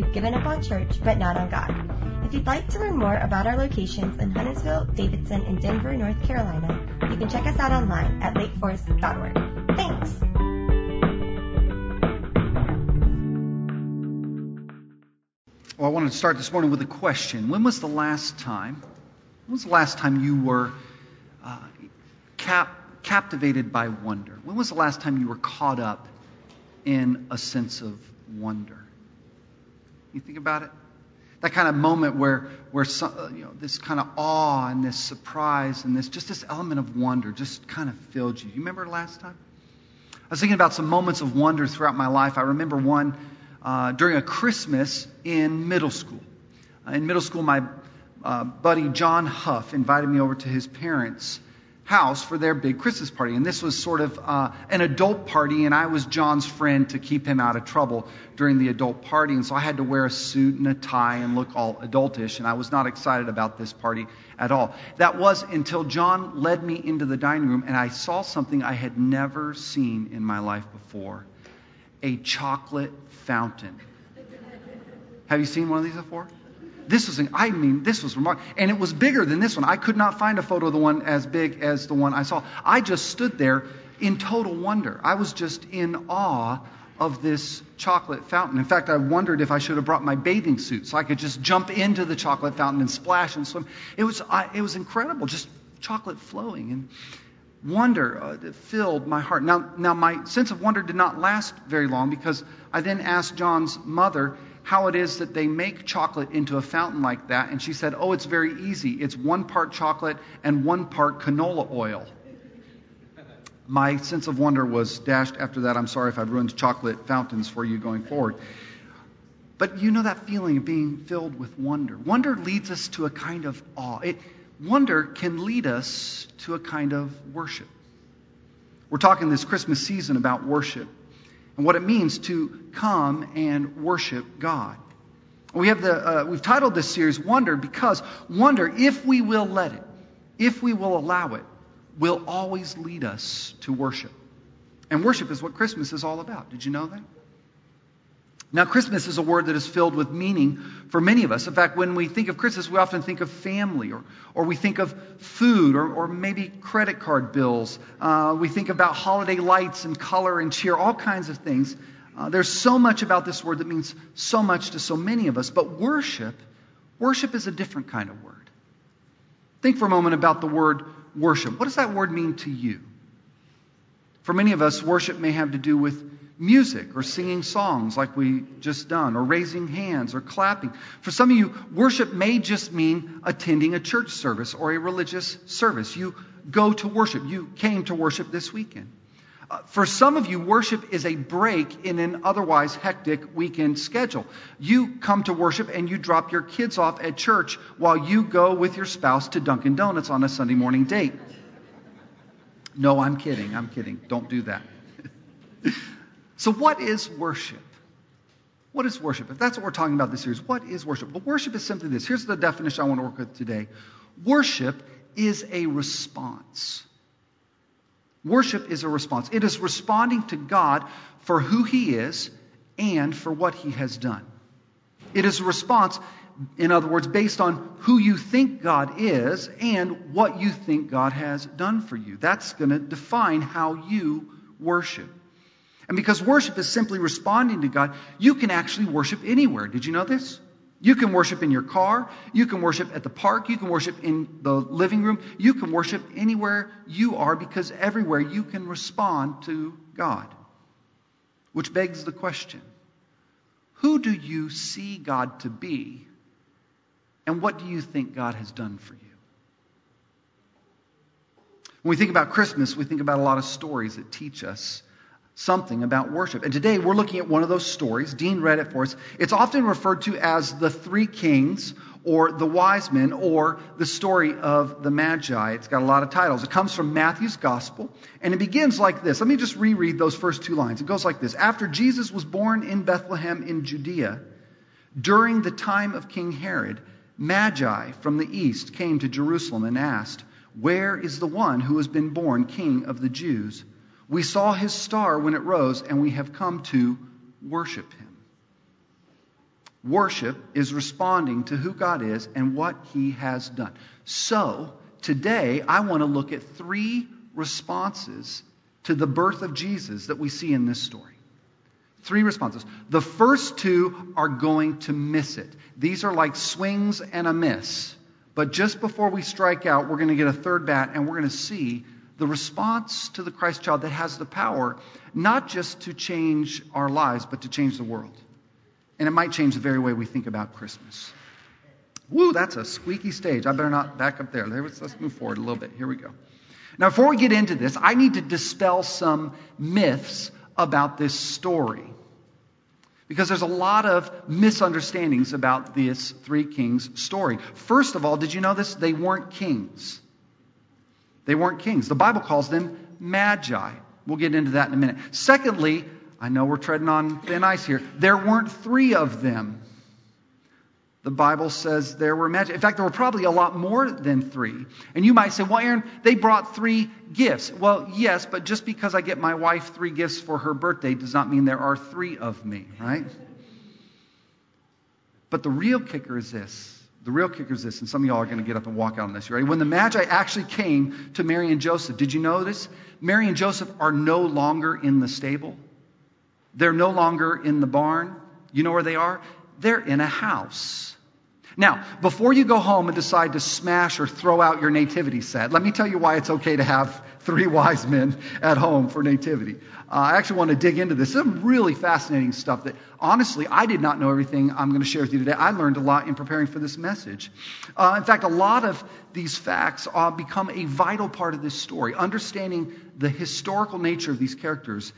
we've given up on church, but not on God. If you'd like to learn more about our locations in Huntersville, Davidson, and Denver, North Carolina, you can check us out online at lakeforest.org. Thanks! Well, I wanted to start this morning with a question. When was the last time, when was the last time you were uh, cap, captivated by wonder? When was the last time you were caught up in a sense of wonder? You think about it? That kind of moment where, where some, uh, you know, this kind of awe and this surprise and this just this element of wonder just kind of filled you. You remember last time? I was thinking about some moments of wonder throughout my life. I remember one uh, during a Christmas in middle school. Uh, in middle school, my uh, buddy John Huff invited me over to his parents' house for their big Christmas party. And this was sort of uh, an adult party, and I was John's friend to keep him out of trouble during the adult party. And so I had to wear a suit and a tie and look all adultish, and I was not excited about this party at all. That was until John led me into the dining room, and I saw something I had never seen in my life before a chocolate fountain. Have you seen one of these before? This was, I mean, this was remarkable. And it was bigger than this one. I could not find a photo of the one as big as the one I saw. I just stood there in total wonder. I was just in awe of this chocolate fountain. In fact, I wondered if I should have brought my bathing suit so I could just jump into the chocolate fountain and splash and swim. It was, I, it was incredible, just chocolate flowing. And wonder uh, filled my heart. Now, now, my sense of wonder did not last very long because I then asked John's mother how it is that they make chocolate into a fountain like that. And she said, Oh, it's very easy. It's one part chocolate and one part canola oil. My sense of wonder was dashed after that. I'm sorry if I've ruined chocolate fountains for you going forward. But you know that feeling of being filled with wonder. Wonder leads us to a kind of awe. It, wonder can lead us to a kind of worship. We're talking this Christmas season about worship and what it means to come and worship God. We have the, uh, we've titled this series Wonder because wonder, if we will let it, if we will allow it, will always lead us to worship. And worship is what Christmas is all about. Did you know that? Now, Christmas is a word that is filled with meaning for many of us. In fact, when we think of Christmas, we often think of family, or, or we think of food, or, or maybe credit card bills. Uh, we think about holiday lights and color and cheer, all kinds of things. Uh, there's so much about this word that means so much to so many of us. But worship, worship is a different kind of word. Think for a moment about the word worship. What does that word mean to you? For many of us, worship may have to do with music or singing songs like we just done or raising hands or clapping. For some of you, worship may just mean attending a church service or a religious service. You go to worship. You came to worship this weekend. Uh, for some of you, worship is a break in an otherwise hectic weekend schedule. You come to worship and you drop your kids off at church while you go with your spouse to Dunkin' Donuts on a Sunday morning date. No, I'm kidding. I'm kidding. Don't do that. So, what is worship? What is worship? If that's what we're talking about this series, what is worship? Well, worship is simply this. Here's the definition I want to work with today worship is a response. Worship is a response. It is responding to God for who He is and for what He has done. It is a response, in other words, based on who you think God is and what you think God has done for you. That's going to define how you worship. And because worship is simply responding to God, you can actually worship anywhere. Did you know this? You can worship in your car. You can worship at the park. You can worship in the living room. You can worship anywhere you are because everywhere you can respond to God. Which begs the question who do you see God to be? And what do you think God has done for you? When we think about Christmas, we think about a lot of stories that teach us something about worship. And today we're looking at one of those stories. Dean read it for us. It's often referred to as the three kings or the wise men or the story of the Magi. It's got a lot of titles. It comes from Matthew's gospel and it begins like this. Let me just reread those first two lines. It goes like this. After Jesus was born in Bethlehem in Judea, during the time of King Herod, Magi from the east came to Jerusalem and asked, Where is the one who has been born king of the Jews? We saw his star when it rose, and we have come to worship him. Worship is responding to who God is and what He has done. So, today, I want to look at three responses to the birth of Jesus that we see in this story. Three responses. The first two are going to miss it. These are like swings and a miss. But just before we strike out, we're going to get a third bat and we're going to see the response to the Christ child that has the power not just to change our lives, but to change the world. And it might change the very way we think about Christmas. Woo, that's a squeaky stage. I better not back up there. Let's move forward a little bit. Here we go. Now, before we get into this, I need to dispel some myths about this story. Because there's a lot of misunderstandings about this three kings story. First of all, did you know this? They weren't kings. They weren't kings. The Bible calls them magi. We'll get into that in a minute. Secondly, I know we're treading on thin ice here. There weren't three of them. The Bible says there were magi. In fact, there were probably a lot more than three. And you might say, well, Aron, they brought three gifts. Well, yes, but just because I get my wife three gifts for her birthday does not mean there are three of me, right? But the real kicker is this. The real kicker is this, and some of y'all are going to get up and walk out on this. You ready? When the Magi actually came to Mary and Joseph, did you notice? Mary and Joseph are no longer in the stable. They're no longer in the barn. You know where they are? They're in a house. Now, before you go home and decide to smash or throw out your nativity set, let me tell you why it's okay to have three wise men at home for nativity. Uh, I actually want to dig into this. Some really fascinating stuff that, honestly, I did not know everything I'm going to share with you today. I learned a lot in preparing for this message. Uh, in fact, a lot of these facts uh, become a vital part of this story. Understanding the historical nature of these characters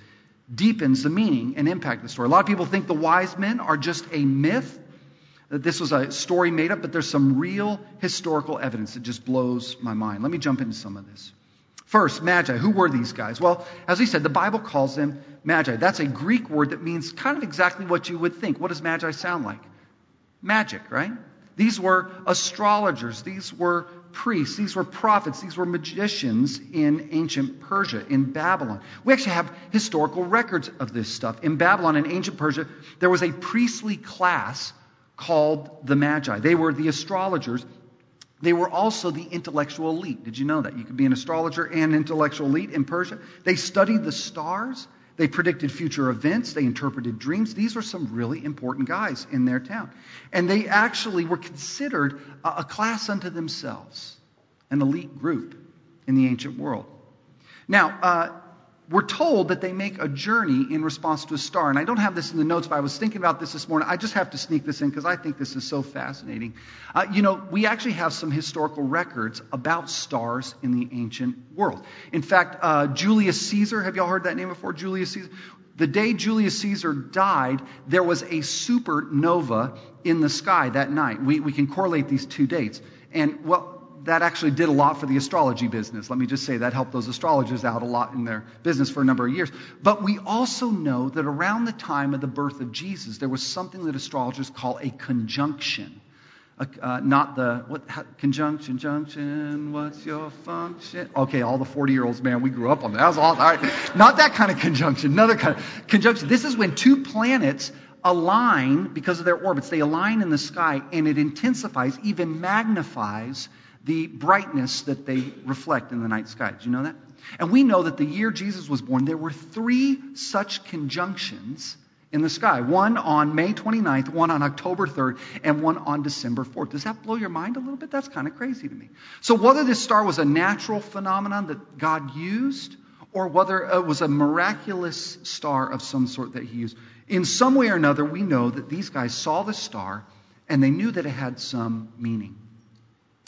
deepens the meaning and impact of the story. A lot of people think the wise men are just a myth, this was a story made up, but there's some real historical evidence that just blows my mind. Let me jump into some of this. First, magi. Who were these guys? Well, as we said, the Bible calls them magi. That's a Greek word that means kind of exactly what you would think. What does magi sound like? Magic, right? These were astrologers. These were priests. These were prophets. These were magicians in ancient Persia, in Babylon. We actually have historical records of this stuff. In Babylon, in ancient Persia, there was a priestly class called the Magi. They were the astrologers. They were also the intellectual elite. Did you know that? You could be an astrologer and intellectual elite in Persia. They studied the stars. They predicted future events. They interpreted dreams. These were some really important guys in their town. And they actually were considered a, class unto themselves, an elite group in the ancient world. Now, uh, we're told that they make a journey in response to a star. And I don't have this in the notes, but I was thinking about this this morning. I just have to sneak this in because I think this is so fascinating. Uh, you know, we actually have some historical records about stars in the ancient world. In fact, uh, Julius Caesar, have y'all heard that name before? Julius Caesar? The day Julius Caesar died, there was a supernova in the sky that night. We, we can correlate these two dates. And, well, that actually did a lot for the astrology business. Let me just say that helped those astrologers out a lot in their business for a number of years. But we also know that around the time of the birth of Jesus, there was something that astrologers call a conjunction. Uh, not the what conjunction junction what's your function okay all the 40 year olds man we grew up on that that was all, all right not that kind of conjunction another kind of conjunction this is when two planets align because of their orbits they align in the sky and it intensifies even magnifies the brightness that they reflect in the night sky. Do you know that? And we know that the year Jesus was born, there were three such conjunctions in the sky one on May 29th, one on October 3rd, and one on December 4th. Does that blow your mind a little bit? That's kind of crazy to me. So, whether this star was a natural phenomenon that God used, or whether it was a miraculous star of some sort that He used, in some way or another, we know that these guys saw the star and they knew that it had some meaning.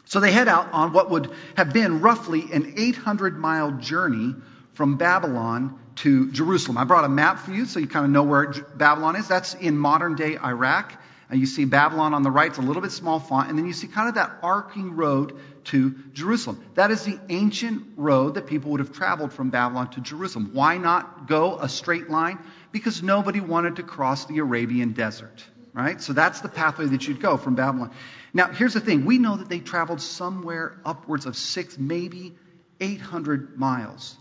So they head out on what would have been roughly an 800 mile journey from Babylon to Jerusalem. I brought a map for you so you kind of know where Babylon is. That's in modern day Iraq. And you see Babylon on the right, it's a little bit small font, and then you see kind of that arcing road to Jerusalem. That is the ancient road that people would have traveled from Babylon to Jerusalem. Why not go a straight line? Because nobody wanted to cross the Arabian desert, right? So that's the pathway that you'd go from Babylon. Now, here's the thing we know that they traveled somewhere upwards of six, maybe 800 miles.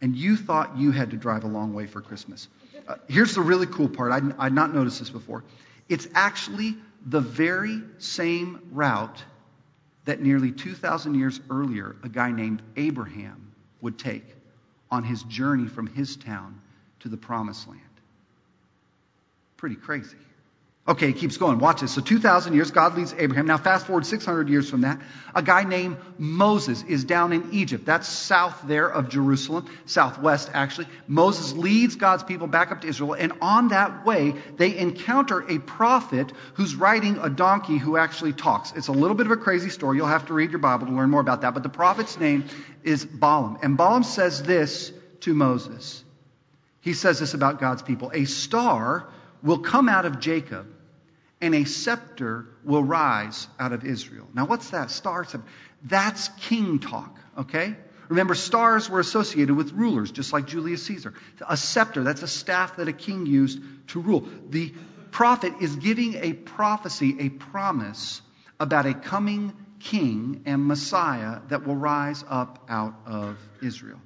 And you thought you had to drive a long way for Christmas. Uh, here's the really cool part I'd, I'd not noticed this before. It's actually the very same route that nearly 2,000 years earlier a guy named Abraham would take on his journey from his town to the promised land. Pretty crazy. Okay, it keeps going. Watch this. So 2,000 years, God leads Abraham. Now, fast forward 600 years from that, a guy named Moses is down in Egypt. That's south there of Jerusalem, southwest actually. Moses leads God's people back up to Israel, and on that way, they encounter a prophet who's riding a donkey who actually talks. It's a little bit of a crazy story. You'll have to read your Bible to learn more about that. But the prophet's name is Balaam. And Balaam says this to Moses. He says this about God's people A star will come out of Jacob and a scepter will rise out of Israel. Now, what's that? Star That's king talk, okay? Remember, stars were associated with rulers, just like Julius Caesar. A scepter, that's a staff that a king used to rule. The prophet is giving a prophecy, a promise about a coming king and Messiah that will rise up out of Israel.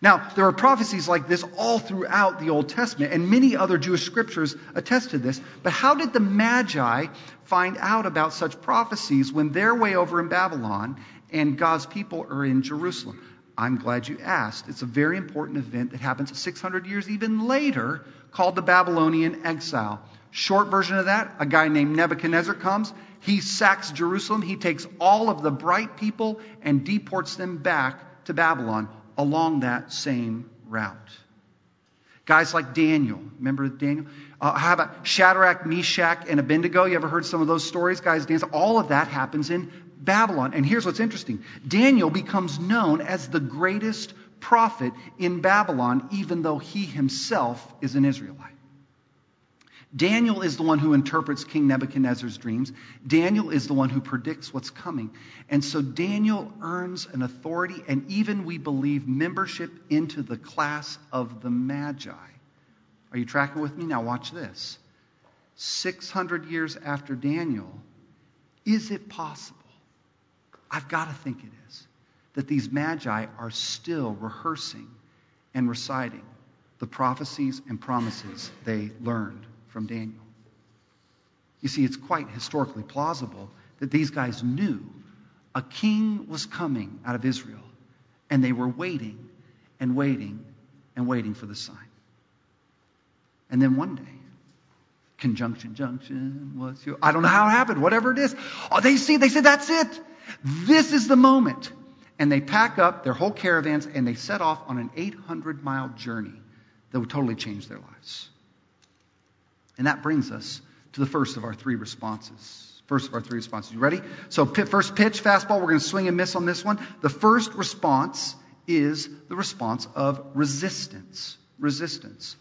Now, there are prophecies like this all throughout the Old Testament, and many other Jewish scriptures attest to this. But how did the Magi find out about such prophecies when they're way over in Babylon and God's people are in Jerusalem? I'm glad you asked. It's a very important event that happens 600 years even later called the Babylonian exile. Short version of that a guy named Nebuchadnezzar comes. He sacks Jerusalem. He takes all of the bright people and deports them back to Babylon along that same route. Guys like Daniel, remember Daniel? Uh, how about Shadrach, Meshach, and Abednego? You ever heard some of those stories? Guys, dance. All of that happens in Babylon. And here's what's interesting Daniel becomes known as the greatest prophet in Babylon, even though he himself is an Israelite. Daniel is the one who interprets King Nebuchadnezzar's dreams. Daniel is the one who predicts what's coming. And so Daniel earns an authority and even, we believe, membership into the class of the Magi. Are you tracking with me? Now, watch this. 600 years after Daniel, is it possible? I've got to think it is. That these Magi are still rehearsing and reciting the prophecies and promises they learned from Daniel. You see, it's quite historically plausible that these guys knew a king was coming out of Israel, and they were waiting and waiting and waiting for the sign. And then one day, conjunction junction was your I don't know how it happened, whatever it is. Oh, they see, they said, that's it. This is the moment. And they pack up their whole caravans and they set off on an 800 mile journey that would totally change their lives. And that brings us to the first of our three responses. First of our three responses. You ready? So, first pitch, fastball. We're going to swing and miss on this one. The first response is the response of resistance. Resistance.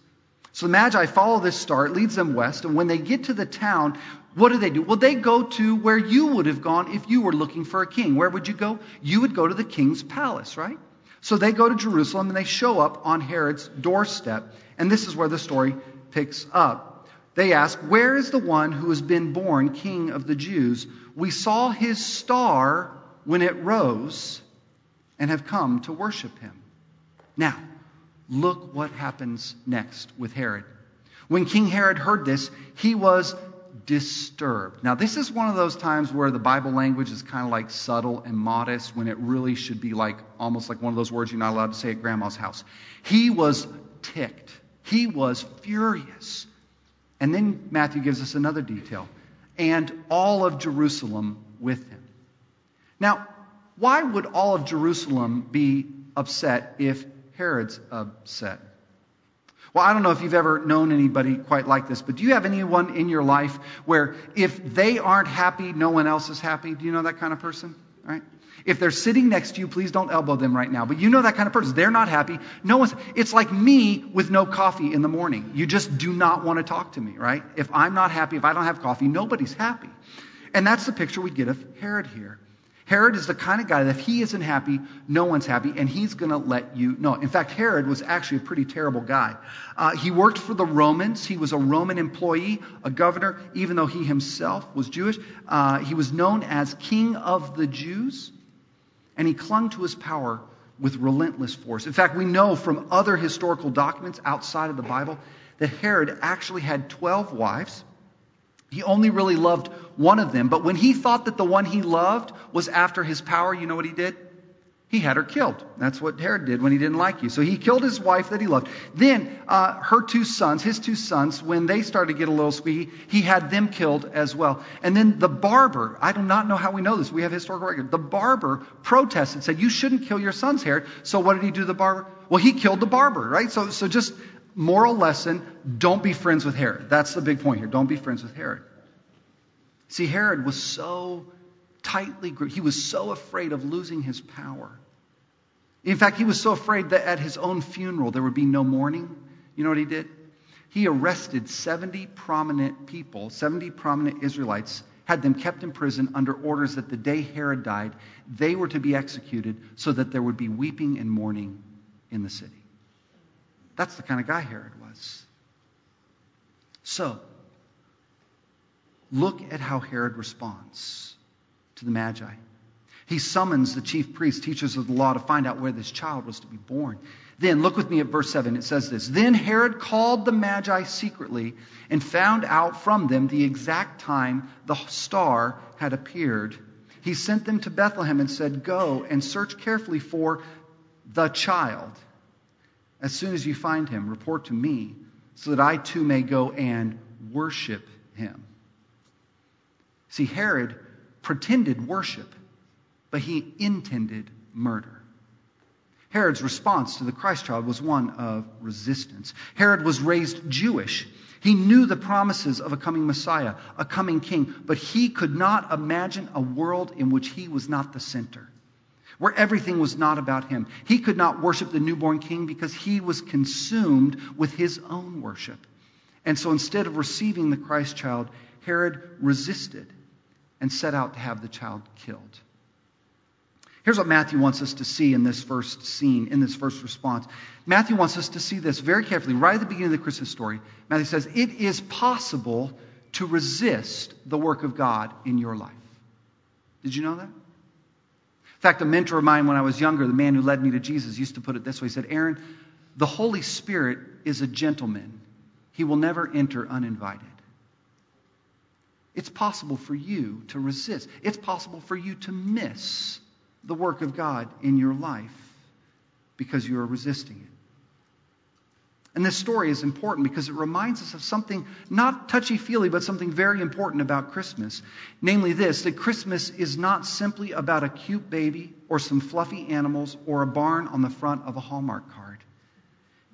So the Magi follow this star. It leads them west. And when they get to the town, what do they do? Well, they go to where you would have gone if you were looking for a king. Where would you go? You would go to the king's palace, right? So they go to Jerusalem and they show up on Herod's doorstep. And this is where the story picks up. They ask, Where is the one who has been born king of the Jews? We saw his star when it rose and have come to worship him. Now, look what happens next with Herod. When King Herod heard this, he was disturbed. Now, this is one of those times where the Bible language is kind of like subtle and modest when it really should be like almost like one of those words you're not allowed to say at grandma's house. He was ticked. He was furious. And then Matthew gives us another detail and all of Jerusalem with him. Now, why would all of Jerusalem be upset if Herod's upset? Well, I don't know if you've ever known anybody quite like this, but do you have anyone in your life where if they aren't happy, no one else is happy? Do you know that kind of person? Right? If they're sitting next to you, please don't elbow them right now. But you know that kind of person. They're not happy. No one's. It's like me with no coffee in the morning. You just do not want to talk to me, right? If I'm not happy, if I don't have coffee, nobody's happy. And that's the picture we get of Herod here. Herod is the kind of guy that if he isn't happy, no one's happy, and he's going to let you know. In fact, Herod was actually a pretty terrible guy. Uh, he worked for the Romans. He was a Roman employee, a governor, even though he himself was Jewish. Uh, he was known as King of the Jews and he clung to his power with relentless force. In fact, we know from other historical documents outside of the Bible that Herod actually had 12 wives He only really loved one of them. But when he thought that the one he loved was after his power, you know what he did? He had her killed. That's what Herod did when he didn't like you. So he killed his wife that he loved. Then uh, her two sons, his two sons, when they started to get a little squeaky, he had them killed as well. And then the barber, I do not know how we know this. We have historical record. The barber protested, said, "You shouldn't kill your sons, Herod." So what did he do? to The barber? Well, he killed the barber, right? So, so just moral lesson: don't be friends with Herod. That's the big point here. Don't be friends with Herod. See, Herod was so tightly gripped. He was so afraid of losing his power. In fact, he was so afraid that at his own funeral there would be no mourning. You know what he did? He arrested 70 prominent people, 70 prominent Israelites, had them kept in prison under orders that the day Herod died, they were to be executed so that there would be weeping and mourning in the city. That's the kind of guy Herod was. So, Look at how Herod responds to the Magi. He summons the chief priests, teachers of the law, to find out where this child was to be born. Then, look with me at verse 7. It says this Then Herod called the Magi secretly and found out from them the exact time the star had appeared. He sent them to Bethlehem and said, Go and search carefully for the child. As soon as you find him, report to me so that I too may go and worship him. See, Herod pretended worship, but he intended murder. Herod's response to the Christ child was one of resistance. Herod was raised Jewish. He knew the promises of a coming Messiah, a coming king, but he could not imagine a world in which he was not the center, where everything was not about him. He could not worship the newborn king because he was consumed with his own worship. And so instead of receiving the Christ child, Herod resisted and set out to have the child killed. Here's what Matthew wants us to see in this first scene, in this first response. Matthew wants us to see this very carefully, right at the beginning of the Christmas story. Matthew says, It is possible to resist the work of God in your life. Did you know that? In fact, a mentor of mine when I was younger, the man who led me to Jesus, used to put it this way He said, Aron, the Holy Spirit is a gentleman, he will never enter uninvited. It's possible for you to resist. It's possible for you to miss the work of God in your life because you are resisting it. And this story is important because it reminds us of something not touchy feely, but something very important about Christmas. Namely, this that Christmas is not simply about a cute baby or some fluffy animals or a barn on the front of a Hallmark card.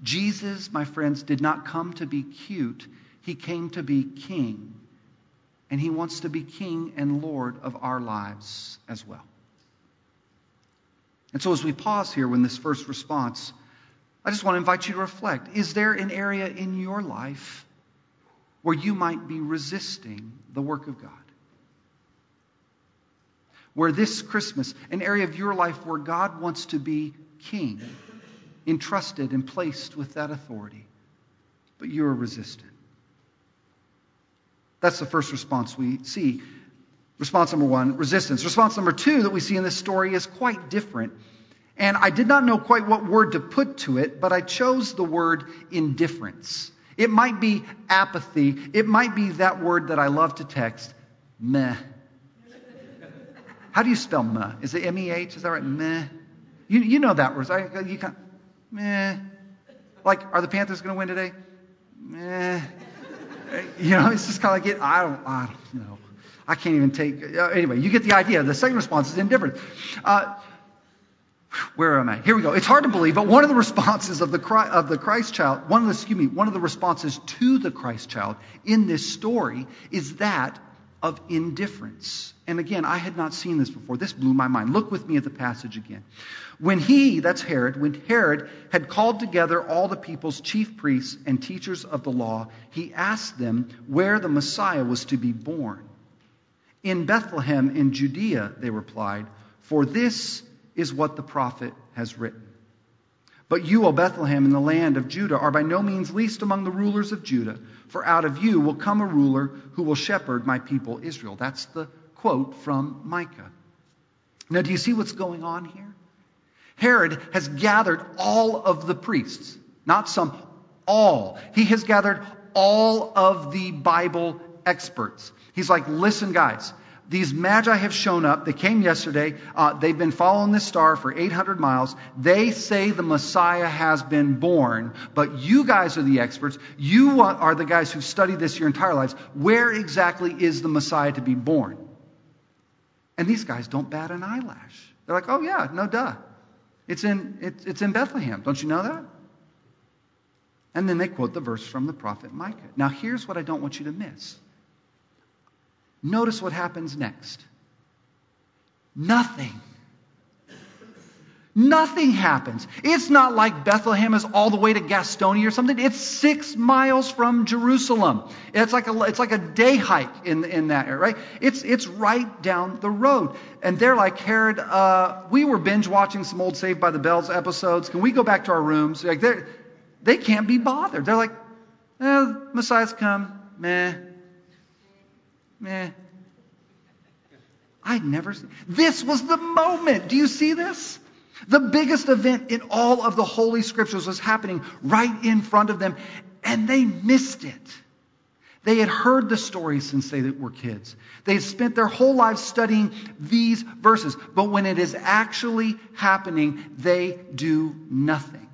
Jesus, my friends, did not come to be cute, he came to be king and He wants to be King and Lord of our lives as well. And so, as we pause here when this first response, I just want to invite you to reflect. Is there an area in your life where you might be resisting the work of God? Where this Christmas, an area of your life where God wants to be king, entrusted and placed with that authority, but you are resistant. That's the first response we see. Response number one, resistance. Response number two that we see in this story is quite different. And I did not know quite what word to put to it, but I chose the word indifference. It might be apathy. It might be that word that I love to text, meh. How do you spell meh? Is it M E H? Is that right? Meh. You, you know that word. I, you can, meh. Like, are the Panthers going to win today? Meh. You know, it's just kind of like, I don't, I don't, you know, I can't even take, uh, anyway, you get the idea. The second response is indifference. Uh, where am I? Here we go. It's hard to believe, but one of the responses of the, of the Christ child, one of the, excuse me, one of the responses to the Christ child in this story is that of indifference. And again, I had not seen this before. This blew my mind. Look with me at the passage again. When he, that's Herod, when Herod had called together all the people's chief priests and teachers of the law, he asked them where the Messiah was to be born. In Bethlehem in Judea, they replied, for this is what the prophet has written. But you, O Bethlehem, in the land of Judah, are by no means least among the rulers of Judah, for out of you will come a ruler who will shepherd my people Israel. That's the quote from Micah. Now, do you see what's going on here? Herod has gathered all of the priests, not some, all. He has gathered all of the Bible experts. He's like, listen, guys, these magi have shown up. They came yesterday. Uh, they've been following this star for 800 miles. They say the Messiah has been born, but you guys are the experts. You are the guys who've studied this your entire lives. Where exactly is the Messiah to be born? And these guys don't bat an eyelash. They're like, oh, yeah, no duh. It's in, it, it's in Bethlehem. Don't you know that? And then they quote the verse from the prophet Micah. Now, here's what I don't want you to miss. Notice what happens next. Nothing. Nothing happens. It's not like Bethlehem is all the way to Gastonia or something. It's six miles from Jerusalem. It's like a, it's like a day hike in, in that area, right? It's, it's right down the road. And they're like, Herod, uh, we were binge watching some old Saved by the Bells episodes. Can we go back to our rooms? Like they can't be bothered. They're like, eh, Messiah's come. Meh. Meh. I'd never seen. This was the moment. Do you see this? The biggest event in all of the Holy Scriptures was happening right in front of them, and they missed it. They had heard the stories since they were kids. They had spent their whole lives studying these verses, but when it is actually happening, they do nothing.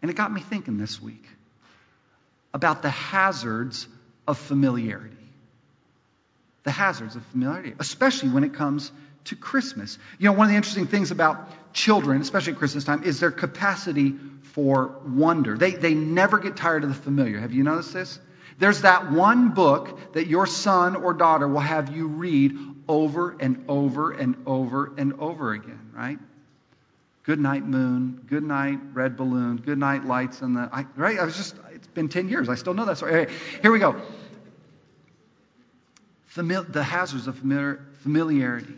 And it got me thinking this week about the hazards of familiarity. The hazards of familiarity, especially when it comes to Christmas. You know, one of the interesting things about children, especially at Christmas time, is their capacity for wonder. They, they never get tired of the familiar. Have you noticed this? There's that one book that your son or daughter will have you read over and over and over and over again, right? Good night, moon. Good night, red balloon. Good night, lights. And the I, right. I was just. It's been ten years. I still know that story. Right, here we go. The hazards of familiar, familiarity.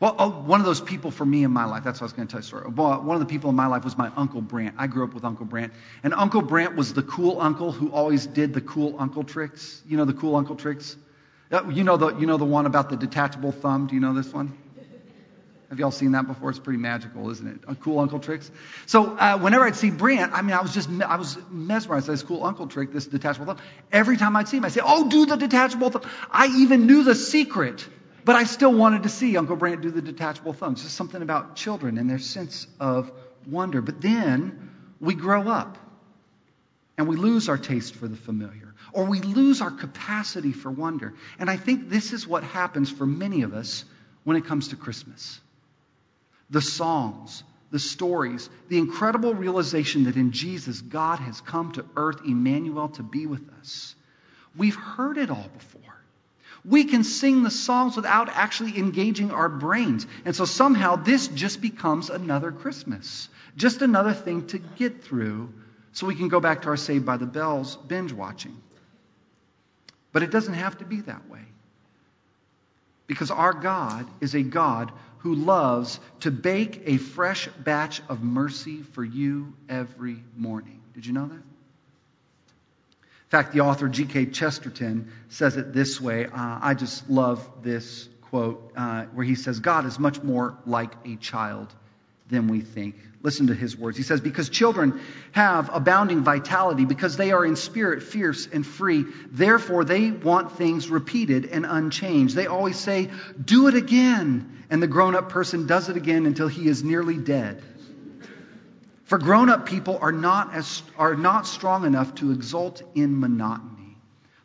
Well, oh, one of those people for me in my life, that's what I was going to tell you story. Well, one of the people in my life was my Uncle Brant. I grew up with Uncle Brant. And Uncle Brant was the cool uncle who always did the cool uncle tricks. You know the cool uncle tricks? Uh, you know the, you know the one about the detachable thumb? Do you know this one? Have y'all seen that before? It's pretty magical, isn't it? A cool uncle tricks. So uh, whenever I'd see Brant, I mean, I was just I was mesmerized by this cool uncle trick, this detachable thumb. Every time I'd see him, I'd say, "Oh, do the detachable thumb." I even knew the secret, but I still wanted to see Uncle Brant do the detachable thumb. It's just something about children and their sense of wonder. But then we grow up, and we lose our taste for the familiar, or we lose our capacity for wonder. And I think this is what happens for many of us when it comes to Christmas the songs, the stories, the incredible realization that in Jesus, God has come to earth, Emmanuel, to be with us. We've heard it all before. We can sing the songs without actually engaging our brains. And so somehow this just becomes another Christmas, just another thing to get through so we can go back to our Saved by the Bells binge watching. But it doesn't have to be that way. Because our God is a God who loves to bake a fresh batch of mercy for you every morning. Did you know that? In fact, the author G.K. Chesterton says it this way. Uh, I just love this quote uh, where he says, God is much more like a child than we think. Listen to his words. He says, Because children have abounding vitality, because they are in spirit fierce and free, therefore they want things repeated and unchanged. They always say, Do it again. And the grown up person does it again until he is nearly dead. For grown up people are not, as, are not strong enough to exult in monotony.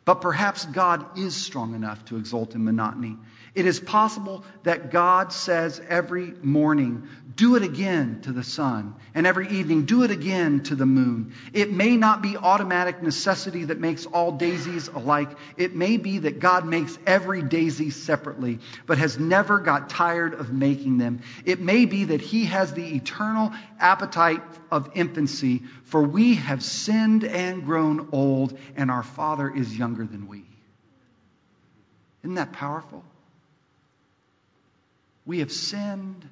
But perhaps God is strong enough to exult in monotony. It is possible that God says every morning, do it again to the sun, and every evening, do it again to the moon. It may not be automatic necessity that makes all daisies alike. It may be that God makes every daisy separately, but has never got tired of making them. It may be that He has the eternal appetite of infancy, for we have sinned and grown old, and our Father is younger than we. Isn't that powerful? We have sinned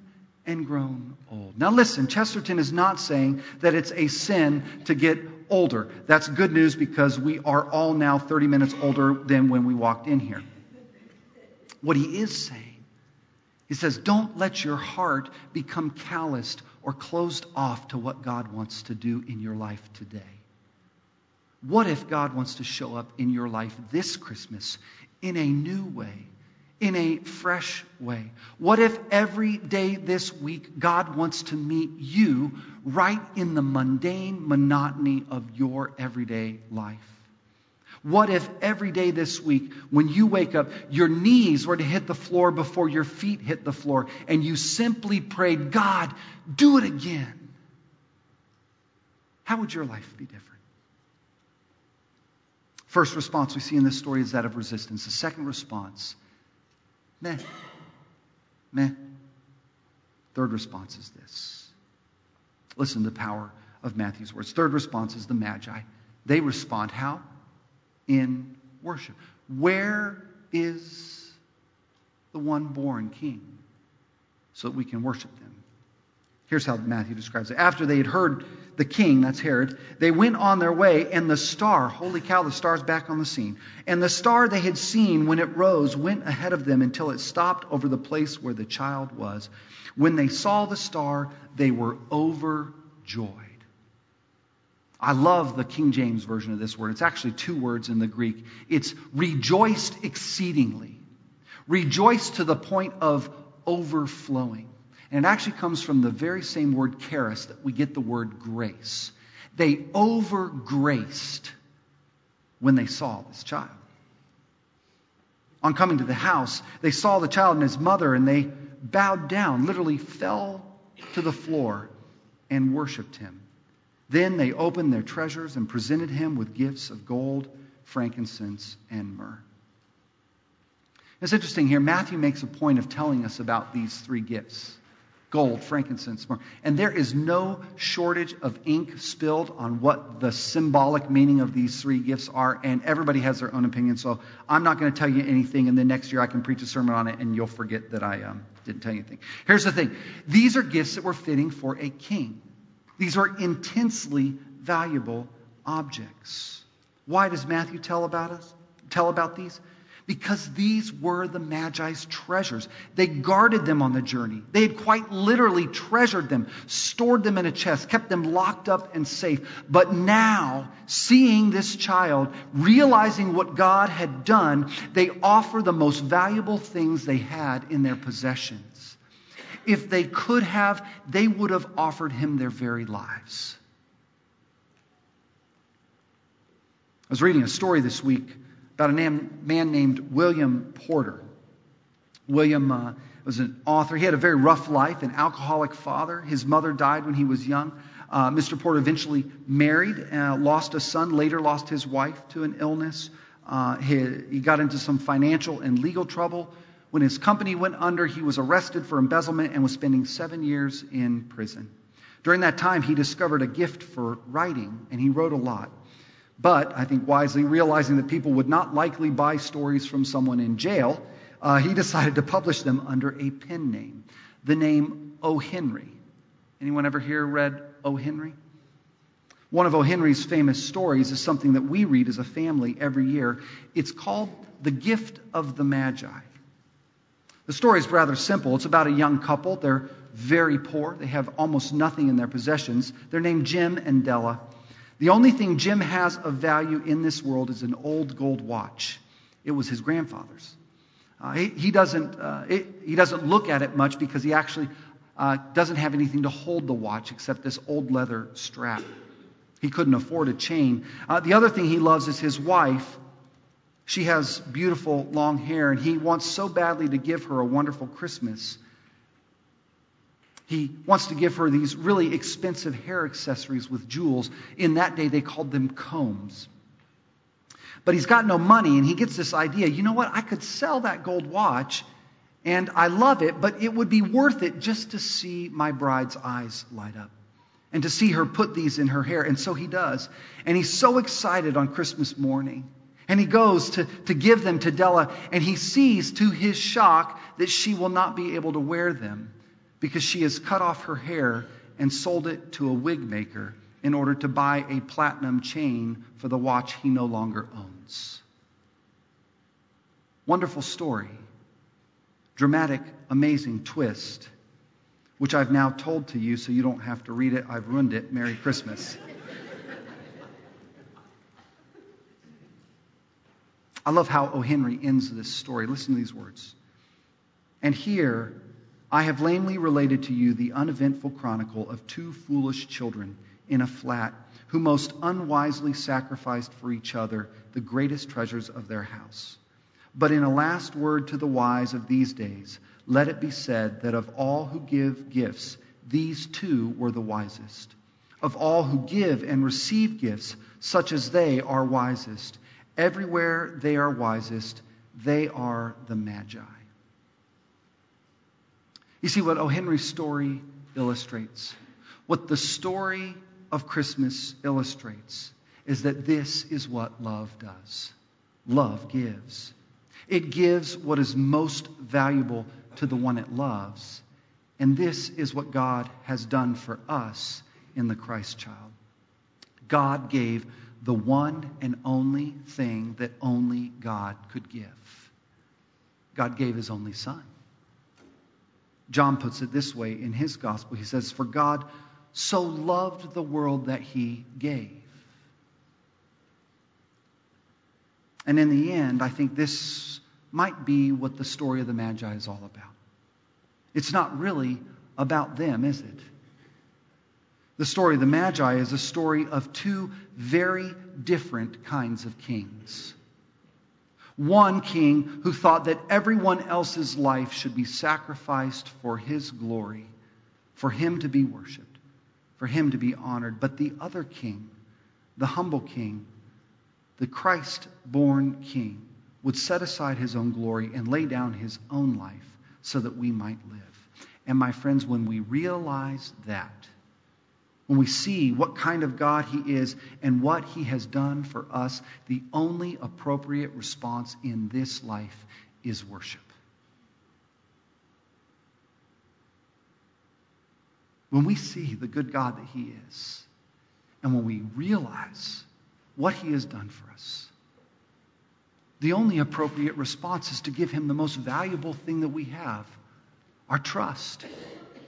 and grown old. Now, listen, Chesterton is not saying that it's a sin to get older. That's good news because we are all now 30 minutes older than when we walked in here. What he is saying, he says, don't let your heart become calloused or closed off to what God wants to do in your life today. What if God wants to show up in your life this Christmas in a new way, in a fresh way? What if every day this week God wants to meet you right in the mundane monotony of your everyday life? What if every day this week, when you wake up, your knees were to hit the floor before your feet hit the floor, and you simply prayed, God, do it again? How would your life be different? First response we see in this story is that of resistance. The second response, meh, meh. Third response is this. Listen to the power of Matthew's words. Third response is the Magi. They respond how? In worship. Where is the one born king? So that we can worship them. Here's how Matthew describes it. After they had heard the king, that's Herod, they went on their way, and the star, holy cow, the star's back on the scene. And the star they had seen when it rose went ahead of them until it stopped over the place where the child was. When they saw the star, they were overjoyed. I love the King James version of this word. It's actually two words in the Greek. It's rejoiced exceedingly. Rejoiced to the point of overflowing. And it actually comes from the very same word charis that we get the word grace. They overgraced when they saw this child. On coming to the house, they saw the child and his mother, and they bowed down, literally fell to the floor and worshiped him. Then they opened their treasures and presented him with gifts of gold, frankincense, and myrrh. It's interesting here. Matthew makes a point of telling us about these three gifts gold, frankincense, myrrh. And there is no shortage of ink spilled on what the symbolic meaning of these three gifts are, and everybody has their own opinion. So I'm not going to tell you anything, and then next year I can preach a sermon on it, and you'll forget that I um, didn't tell you anything. Here's the thing these are gifts that were fitting for a king, these are intensely valuable objects. Why does Matthew tell about us? Tell about these? Because these were the Magi's treasures. They guarded them on the journey. They had quite literally treasured them, stored them in a chest, kept them locked up and safe. But now, seeing this child, realizing what God had done, they offer the most valuable things they had in their possessions. If they could have, they would have offered him their very lives. I was reading a story this week about a man named William Porter. William uh, was an author. He had a very rough life, an alcoholic father. His mother died when he was young. Uh, Mr. Porter eventually married, uh, lost a son, later lost his wife to an illness. Uh, he, he got into some financial and legal trouble. When his company went under, he was arrested for embezzlement and was spending seven years in prison. During that time, he discovered a gift for writing, and he wrote a lot. But I think wisely, realizing that people would not likely buy stories from someone in jail, uh, he decided to publish them under a pen name, the name O. Henry. Anyone ever here read O. Henry? One of O. Henry's famous stories is something that we read as a family every year. It's called The Gift of the Magi. The story is rather simple. It's about a young couple. They're very poor, they have almost nothing in their possessions. They're named Jim and Della. The only thing Jim has of value in this world is an old gold watch. It was his grandfather's. Uh, he, he, doesn't, uh, it, he doesn't look at it much because he actually uh, doesn't have anything to hold the watch except this old leather strap. He couldn't afford a chain. Uh, the other thing he loves is his wife. She has beautiful long hair, and he wants so badly to give her a wonderful Christmas. He wants to give her these really expensive hair accessories with jewels. In that day, they called them combs. But he's got no money, and he gets this idea you know what? I could sell that gold watch, and I love it, but it would be worth it just to see my bride's eyes light up and to see her put these in her hair. And so he does. And he's so excited on Christmas morning. And he goes to, to give them to Della, and he sees to his shock that she will not be able to wear them because she has cut off her hair and sold it to a wig maker in order to buy a platinum chain for the watch he no longer owns. Wonderful story. Dramatic, amazing twist, which I've now told to you so you don't have to read it. I've ruined it. Merry Christmas. I love how O. Henry ends this story. Listen to these words. And here I have lamely related to you the uneventful chronicle of two foolish children in a flat who most unwisely sacrificed for each other the greatest treasures of their house. But in a last word to the wise of these days, let it be said that of all who give gifts, these two were the wisest. Of all who give and receive gifts, such as they are wisest. Everywhere they are wisest, they are the Magi. You see what O. Henry's story illustrates? What the story of Christmas illustrates is that this is what love does love gives. It gives what is most valuable to the one it loves. And this is what God has done for us in the Christ child. God gave the one and only thing that only God could give. God gave his only son. John puts it this way in his gospel. He says, For God so loved the world that he gave. And in the end, I think this might be what the story of the Magi is all about. It's not really about them, is it? The story of the Magi is a story of two very different kinds of kings. One king who thought that everyone else's life should be sacrificed for his glory, for him to be worshiped, for him to be honored. But the other king, the humble king, the Christ born king, would set aside his own glory and lay down his own life so that we might live. And my friends, when we realize that, when we see what kind of God He is and what He has done for us, the only appropriate response in this life is worship. When we see the good God that He is, and when we realize what He has done for us, the only appropriate response is to give Him the most valuable thing that we have our trust,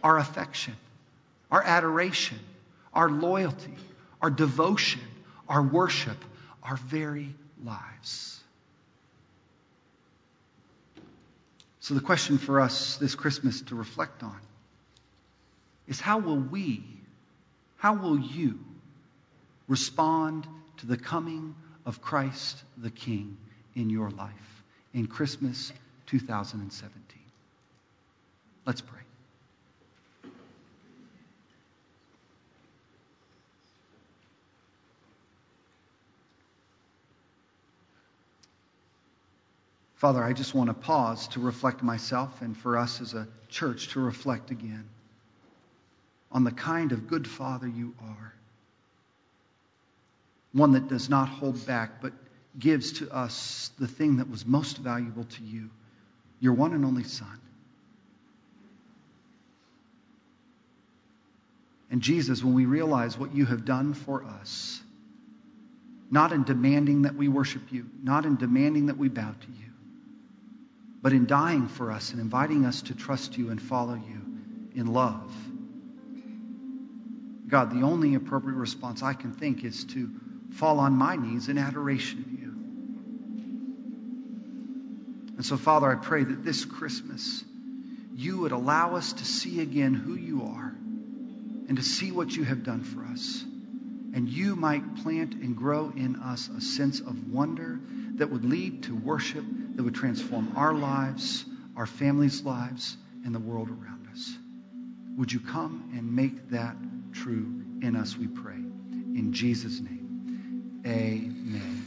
our affection, our adoration, our loyalty, our devotion, our worship, our very lives. So, the question for us this Christmas to reflect on is how will we, how will you respond to the coming of Christ the King in your life in Christmas 2017? Let's pray. Father, I just want to pause to reflect myself and for us as a church to reflect again on the kind of good Father you are. One that does not hold back, but gives to us the thing that was most valuable to you your one and only Son. And Jesus, when we realize what you have done for us, not in demanding that we worship you, not in demanding that we bow to you, but in dying for us and inviting us to trust you and follow you in love. God, the only appropriate response I can think is to fall on my knees in adoration of you. And so, Father, I pray that this Christmas you would allow us to see again who you are and to see what you have done for us. And you might plant and grow in us a sense of wonder that would lead to worship that would transform our lives, our families' lives, and the world around us. Would you come and make that true in us, we pray. In Jesus' name, amen.